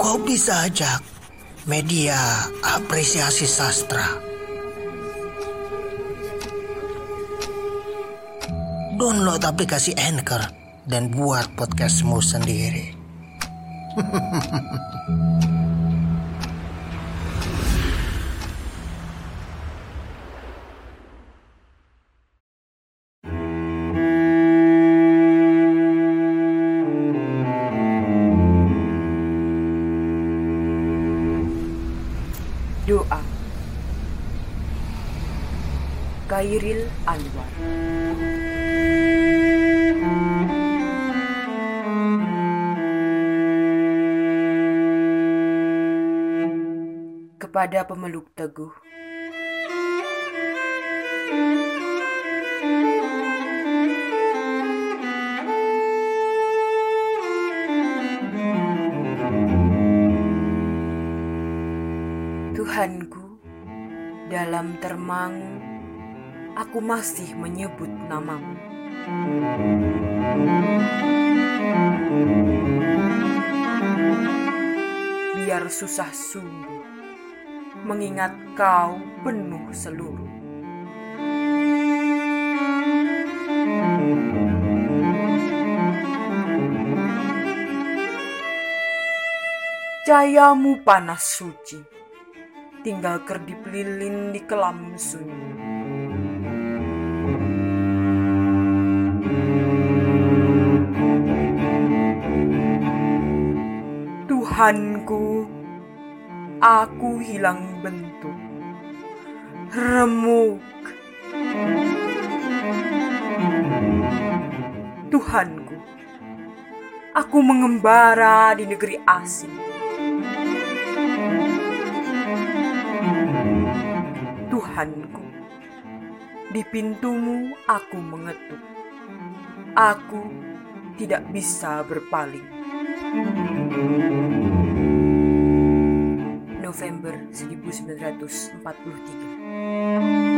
Kopi Sajak, media apresiasi sastra. Download aplikasi Anchor dan buat podcastmu sendiri. Doa Kairil Anwar. Kepada pemeluk teguh Tuhanku, dalam termangu, aku masih menyebut namamu. Biar susah sungguh, mengingat kau penuh seluruh. Cahayamu panas suci, tinggal kerdip lilin di kelam sunyi. Tuhanku, aku hilang bentuk, remuk. Tuhanku, aku mengembara di negeri asing. Tuhanku, di pintumu aku mengetuk. Aku tidak bisa berpaling. November 1943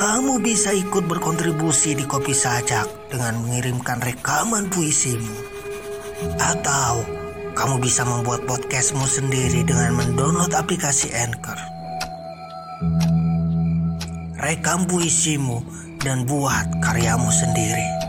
Kamu bisa ikut berkontribusi di Kopi Sajak dengan mengirimkan rekaman puisimu. Atau kamu bisa membuat podcastmu sendiri dengan mendownload aplikasi Anchor. Rekam puisimu dan buat karyamu sendiri.